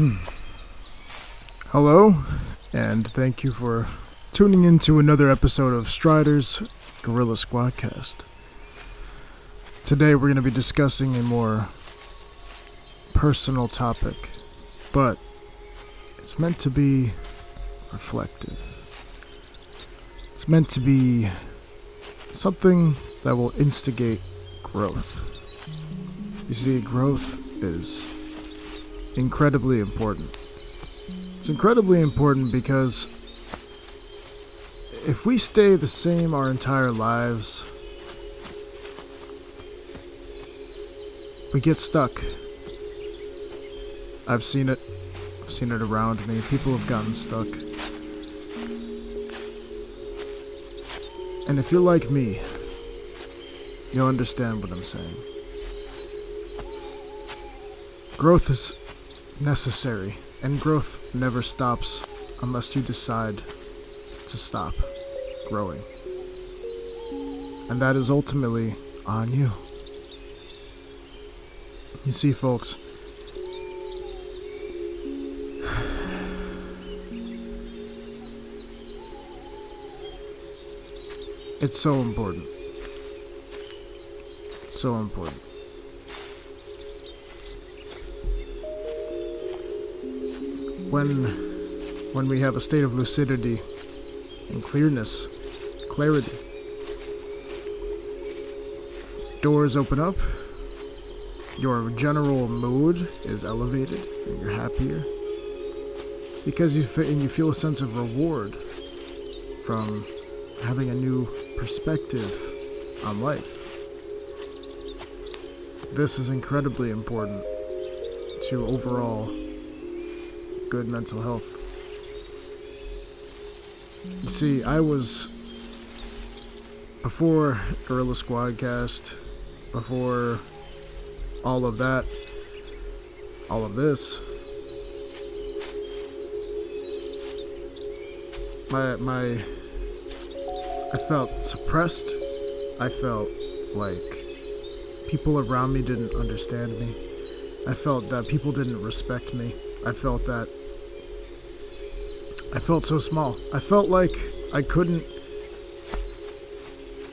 Hmm. Hello, and thank you for tuning in to another episode of Stryder's Gorilla Squadcast. Today we're going to be discussing a more personal topic, but it's meant to be reflective. It's meant to be something that will instigate growth. You see, growth is incredibly important. It's incredibly important because if we stay the same our entire lives, we get stuck. I've seen it. I've seen it around me. People have gotten stuck. And if you're like me, you'll understand what I'm saying. Growth is necessary, and growth never stops unless you decide to stop growing. And that is ultimately on you. You see, folks, it's so important. It's so important. When when we have a state of lucidity and clearness, clarity, doors open up, your general mood is elevated, and you're happier because you fe- and you feel a sense of reward from having a new perspective on life. This is incredibly important to overall good mental health. You see, I was before Gorilla Squadcast, before all of that, all of this. My my I felt suppressed. I felt like people around me didn't understand me. I felt that people didn't respect me. I felt that I felt so small. I felt like I couldn't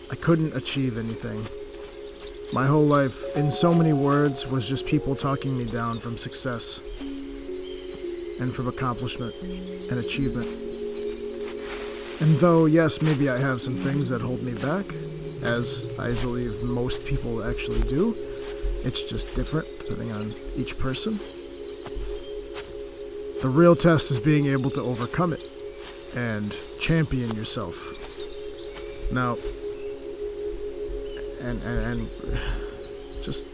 I couldn't achieve anything. My whole life, in so many words, was just people talking me down from success and from accomplishment and achievement. And though, yes, maybe I have some things that hold me back, as I believe most people actually do, it's just different depending on each person. The real test is being able to overcome it and champion yourself. Now, and, and, and just,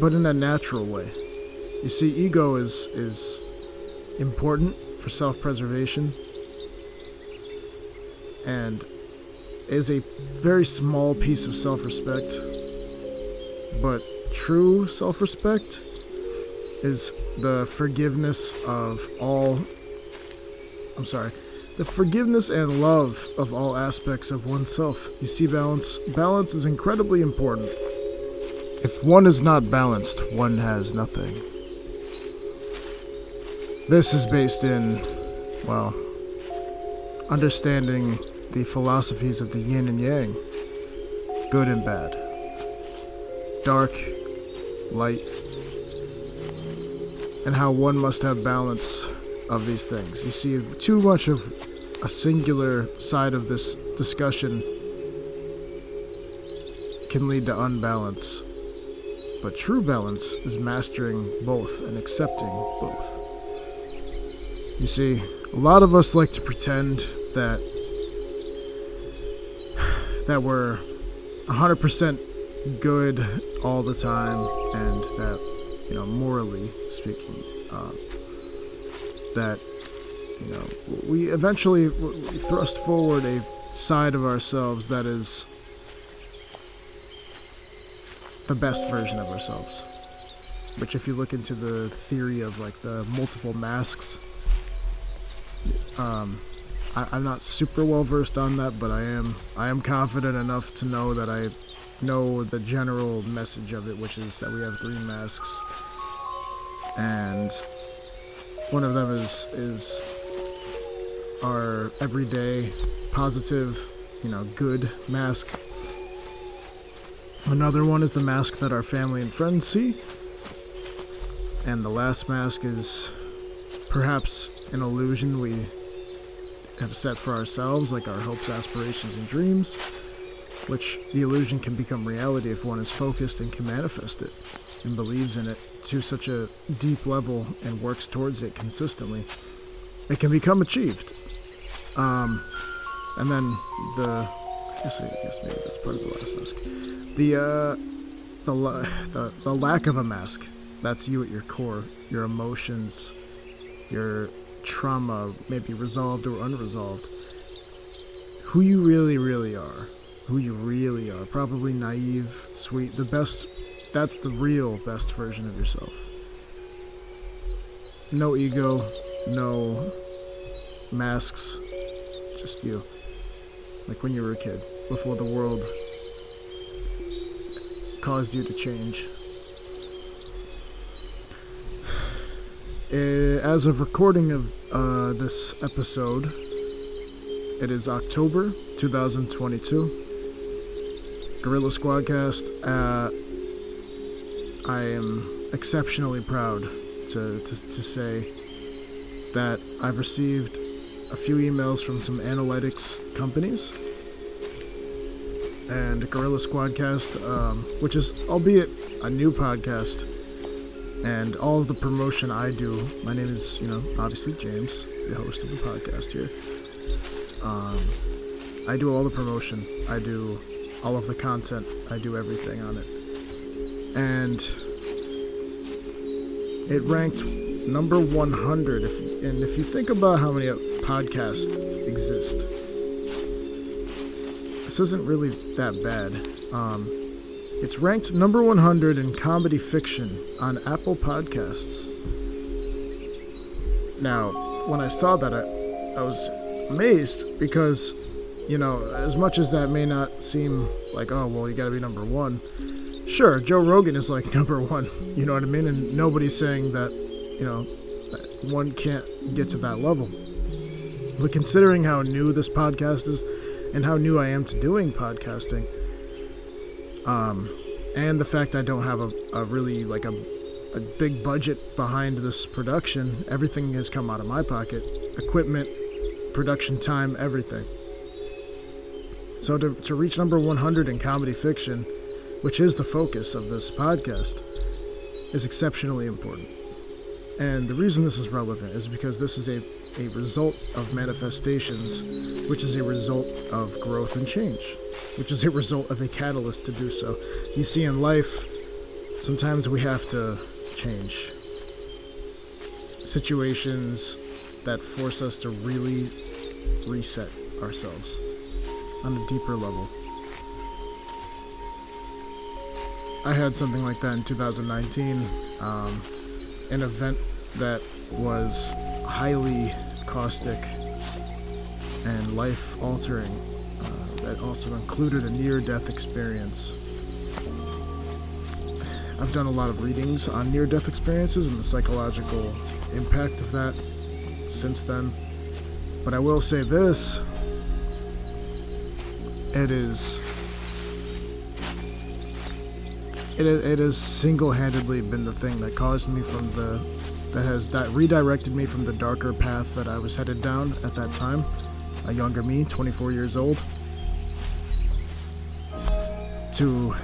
but in a natural way. You see, ego is, is important for self preservation and is a very small piece of self respect. But true self respect is the forgiveness of all. I'm sorry. The forgiveness and love of all aspects of oneself. You see, balance. Balance is incredibly important. If one is not balanced, one has nothing. This is based in, well, understanding the philosophies of the yin and yang good and bad, dark, light, and how one must have balance of these things. You see, too much of a singular side of this discussion can lead to unbalance. But true balance is mastering both and accepting both. You see, a lot of us like to pretend that that we're 100% good all the time and that, you know, morally speaking, uh, that, you know, we eventually thrust forward a side of ourselves that is the best version of ourselves. Which, if you look into the theory of like the multiple masks, um, I, I'm not super well versed on that, but I am I am confident enough to know that I know the general message of it, which is that we have three masks. and one of them is is our everyday positive, you know, good mask. Another one is the mask that our family and friends see. And the last mask is perhaps an illusion we have set for ourselves, like our hopes, aspirations, and dreams, which the illusion can become reality if one is focused and can manifest it and believes in it to such a deep level and works towards it consistently. It can become achieved. Um, and then the, I guess, I guess maybe that's part of the last mask. The, uh, the, the, the lack of a mask. That's you at your core. Your emotions, your trauma, maybe resolved or unresolved. Who you really, really are. Who you really are. Probably naive, sweet. The best, that's the real best version of yourself. No ego, no masks, just you. Like when you were a kid, before the world caused you to change. Uh, as of recording of uh, this episode, it is October 2022. Gorilla Squadcast. Uh, I am exceptionally proud to, to, to say that I've received a few emails from some analytics companies and Gorilla Squadcast, um, which is, albeit a new podcast, and all of the promotion I do. My name is, you know, obviously James, the host of the podcast here. Um, I do all the promotion. I do all of the content. I do everything on it. And it ranked number 100. If, and if you think about how many podcasts exist, this isn't really that bad. Um, it's ranked number 100 in comedy fiction on Apple Podcasts. Now, when I saw that, I, I was amazed because, you know, as much as that may not seem like, oh, well, you gotta be number one, sure, Joe Rogan is like number one, you know what I mean? And nobody's saying that, you know, that one can't get to that level. But considering how new this podcast is and how new I am to doing podcasting, um, and the fact I don't have a, a really like a, a big budget behind this production, everything has come out of my pocket equipment, production time, everything. So to, to reach number 100 in comedy fiction, which is the focus of this podcast, is exceptionally important. And the reason this is relevant is because this is a, a result of manifestations, which is a result of growth and change, which is a result of a catalyst to do so. You see, in life, sometimes we have to change situations that force us to really reset ourselves on a deeper level. I had something like that in 2019. Um, an event that was highly caustic and life altering, uh, that also included a near death experience. I've done a lot of readings on near death experiences and the psychological impact of that since then. But I will say this it is it, it has single-handedly been the thing that caused me from the that has di- redirected me from the darker path that I was headed down at that time, a younger me, 24 years old, to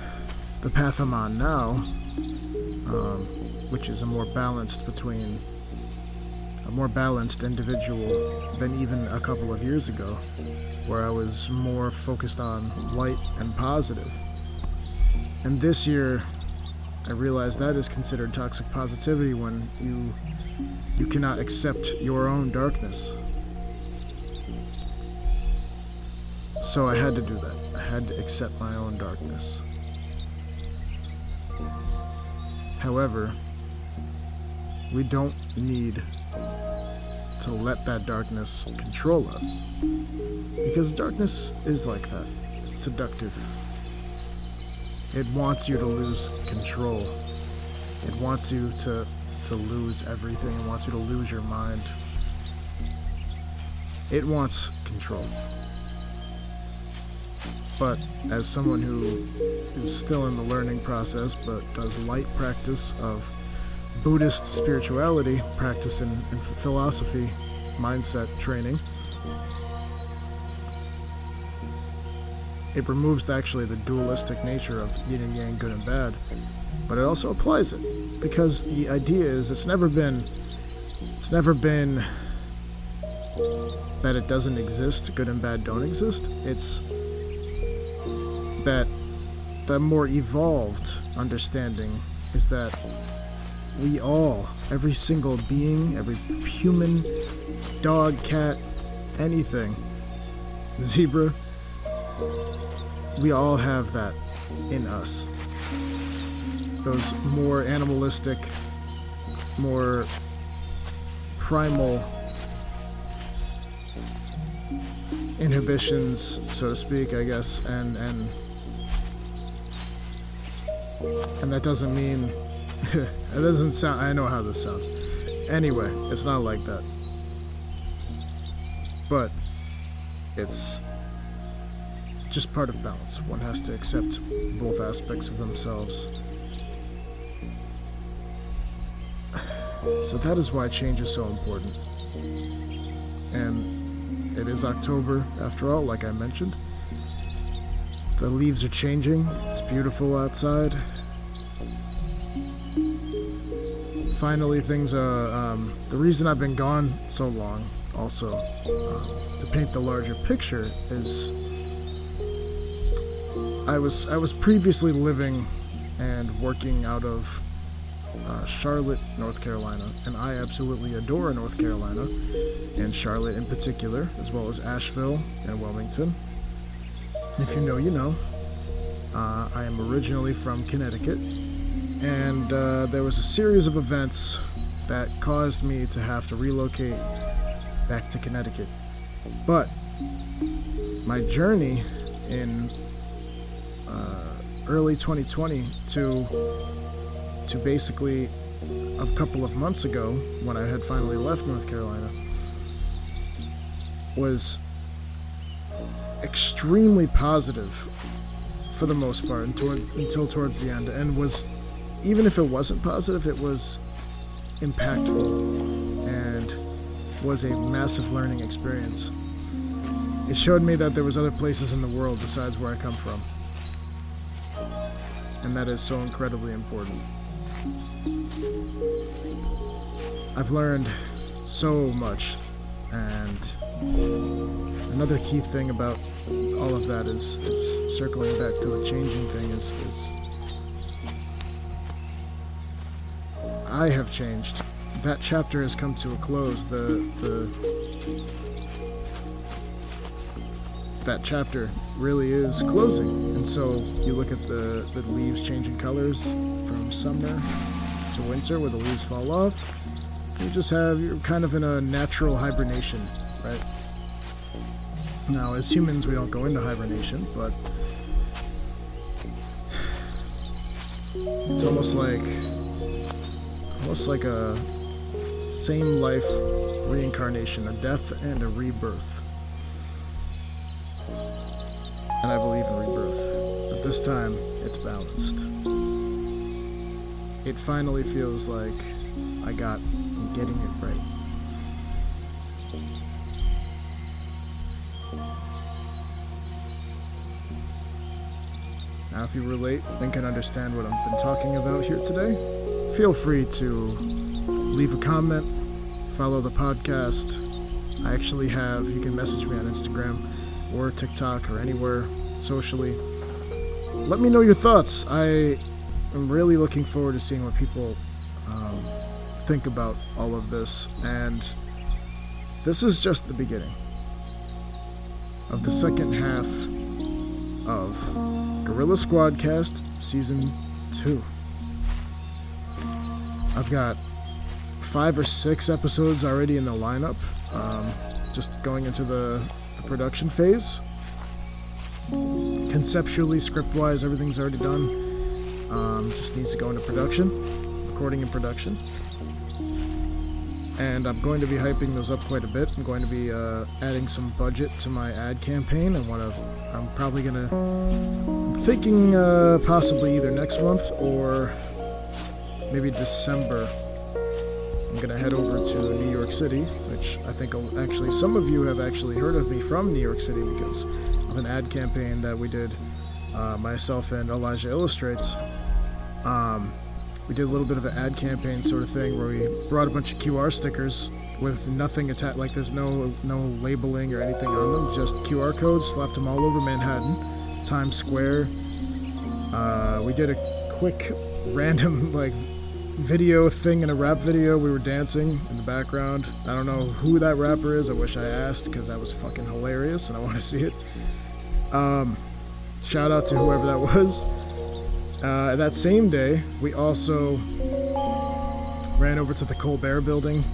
the path I'm on now, um, which is a more balanced between a more balanced individual than even a couple of years ago, where I was more focused on light and positive. And this year, I realized that is considered toxic positivity when you you cannot accept your own darkness. So I had to do that. I had to accept my own darkness. However, we don't need to let that darkness control us. Because darkness is like that. It's seductive. It wants you to lose control. It wants you to to lose everything. It wants you to lose your mind. It wants control. But as someone who is still in the learning process but does light practice of Buddhist spirituality, practice and, and philosophy, mindset training, it removes actually the dualistic nature of yin and yang, good and bad, but it also applies it because the idea is it's never been it's never been that it doesn't exist, good and bad don't exist. It's that the more evolved understanding is that we all, every single being, every human, dog, cat, anything, zebra, we all have that in us. Those more animalistic, more primal inhibitions, so to speak, I guess, and and and that doesn't mean it doesn't sound. I know how this sounds. Anyway, it's not like that, but it's just part of balance. One has to accept both aspects of themselves. So that is why change is so important. And it is October, after all, like I mentioned. The leaves are changing. It's beautiful outside. Finally, things are. Um, the reason I've been gone so long, also, uh, to paint the larger picture, is I was I was previously living and working out of uh, Charlotte, North Carolina, and I absolutely adore North Carolina, and Charlotte in particular, as well as Asheville and Wilmington. If you know, you know. Uh, I am originally from Connecticut, and uh, there was a series of events that caused me to have to relocate back to Connecticut. But my journey in early 2020 to to basically a couple of months ago when I had finally left North Carolina was extremely positive for the most part until, until towards the end and was even if it wasn't positive it was impactful and was a massive learning experience. It showed me that there was other places in the world besides where I come from and that is so incredibly important. I've learned so much, and another key thing about all of that is, is circling back to the changing thing is, is I have changed. That chapter has come to a close. The the that chapter really is closing. And so you look at the, the leaves changing colors from summer to winter where the leaves fall off. You just have, you're kind of in a natural hibernation, right? Now, as humans, we don't go into hibernation, but it's almost like, almost like a same life reincarnation, a death and a rebirth and I believe in rebirth. But this time, it's balanced. It finally feels like I got getting it right. Now, if you relate and can understand what I've been talking about here today, feel free to leave a comment, follow the podcast. I actually have, you can message me on Instagram or TikTok or anywhere socially. Let me know your thoughts. I am really looking forward to seeing what people um, think about all of this. And this is just the beginning of the second half of Gorilla Squadcast Season 2. I've got five or six episodes already in the lineup, um, just going into the the production phase. Conceptually, script wise, everything's already done. Um, just needs to go into production, recording and production. and I'm going to be hyping those up quite a bit. I'm going to be uh, adding some budget to my ad campaign. I want to. I'm probably gonna. I'm thinking uh, possibly either next month or maybe December. I'm gonna head over to New York City, which I think actually some of you have actually heard of me from New York City because of an ad campaign that we did uh, myself and Elijah Illustrates. Um, we did a little bit of an ad campaign sort of thing where we brought a bunch of QR stickers with nothing attached, like there's no no labeling or anything on them, just QR codes, slapped them all over Manhattan, Times Square. Uh, we did a quick random like video thing in a rap video. We were dancing in the background. I don't know who that rapper is. I wish I asked because that was fucking hilarious and I want to see it. Um, shout out to whoever that was. Uh, that same day, we also ran over to the Colbert building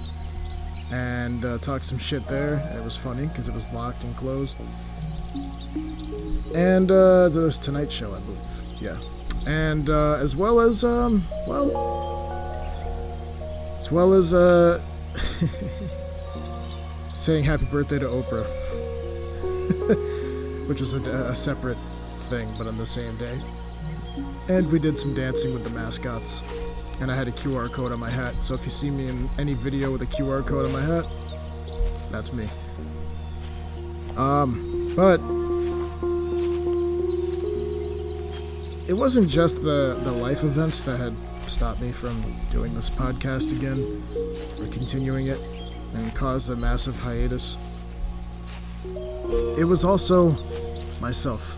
and uh, talked some shit there. It was funny because it was locked and closed. And uh, there was Tonight Show, I believe. Yeah. And uh, as well as, um, well, as well as uh, saying happy birthday to Oprah, which was a, a separate thing, but on the same day. And we did some dancing with the mascots. And I had a QR code on my hat. So if you see me in any video with a QR code on my hat, that's me. Um, but it wasn't just the, the life events that had stopped me from doing this podcast again or continuing it and caused a massive hiatus. It was also myself.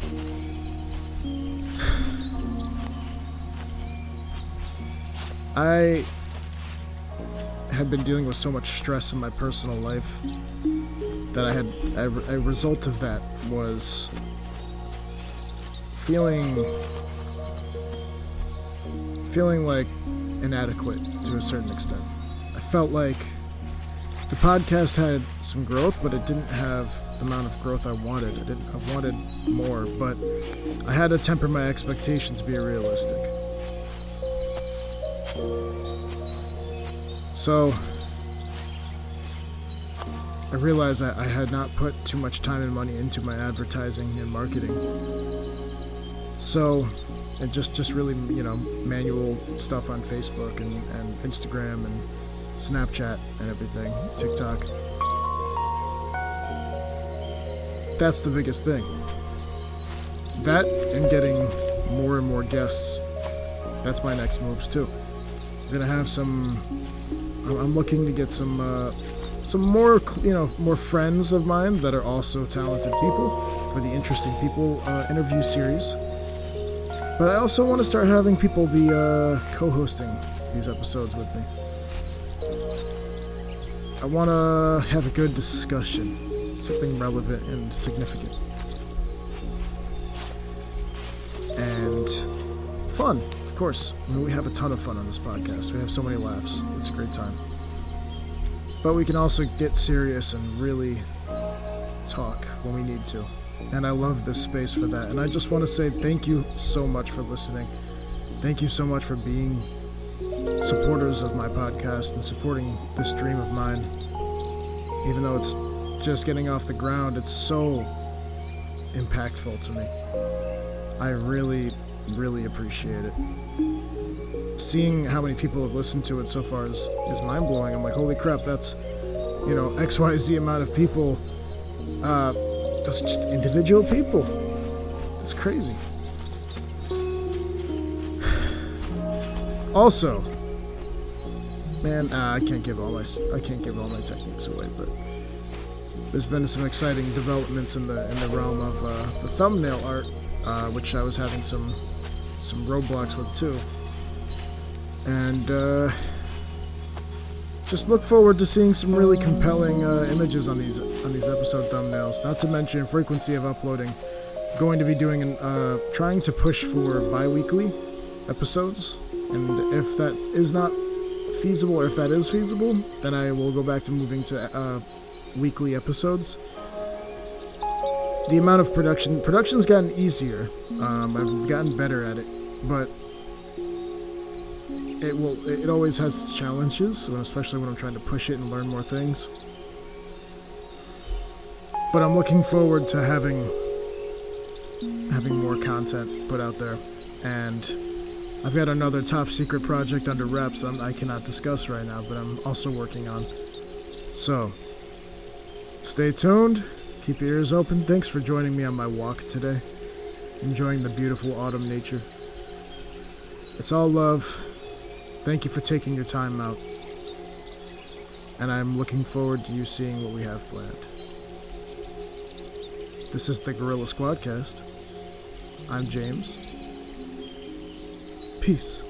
I had been dealing with so much stress in my personal life that I had a, a result of that was feeling feeling like inadequate to a certain extent. I felt like the podcast had some growth, but it didn't have the amount of growth I wanted. I didn't I wanted more, but I had to temper my expectations to be realistic. So, I realized that I had not put too much time and money into my advertising and marketing. So, and just just really you know manual stuff on Facebook and, and Instagram and Snapchat and everything, TikTok. That's the biggest thing. That and getting more and more guests. That's my next moves too. I'm gonna have some I'm looking to get some uh, some more you know more friends of mine that are also talented people for the interesting people uh, interview series. But I also want to start having people be uh, co-hosting these episodes with me. I want to have a good discussion, something relevant and significant, and fun Of course. I mean, we have a ton of fun on this podcast. We have so many laughs. It's a great time. But we can also get serious and really talk when we need to. And I love this space for that. And I just want to say thank you so much for listening. Thank you so much for being supporters of my podcast and supporting this dream of mine. Even though it's just getting off the ground, it's so impactful to me. I really, really appreciate it seeing how many people have listened to it so far is, is mind blowing. I'm like, holy crap, that's, you know, XYZ amount of people. Uh, that's just individual people. It's crazy. Also, man, uh, I can't give all my I can't give all my techniques away, but there's been some exciting developments in the in the realm of uh, the thumbnail art, uh, which I was having some some roadblocks with too and uh, just look forward to seeing some really compelling uh, images on these on these episode thumbnails. Not to mention frequency of uploading. Going to be doing an uh, trying to push for bi-weekly episodes, and if that is not feasible, or if that is feasible, then I will go back to moving to uh, weekly episodes. The amount of production production's gotten easier. Um, I've gotten better at it, but it will. It always has challenges, especially when I'm trying to push it and learn more things. But I'm looking forward to having having more content put out there, and I've got another top secret project under wraps that I cannot discuss right now, but I'm also working on. So, stay tuned. Keep your ears open. Thanks for joining me on my walk today. Enjoying the beautiful autumn nature. It's all love. Thank you for taking your time out. And I'm looking forward to you seeing what we have planned. This is the Gorilla Squadcast. I'm James. Peace.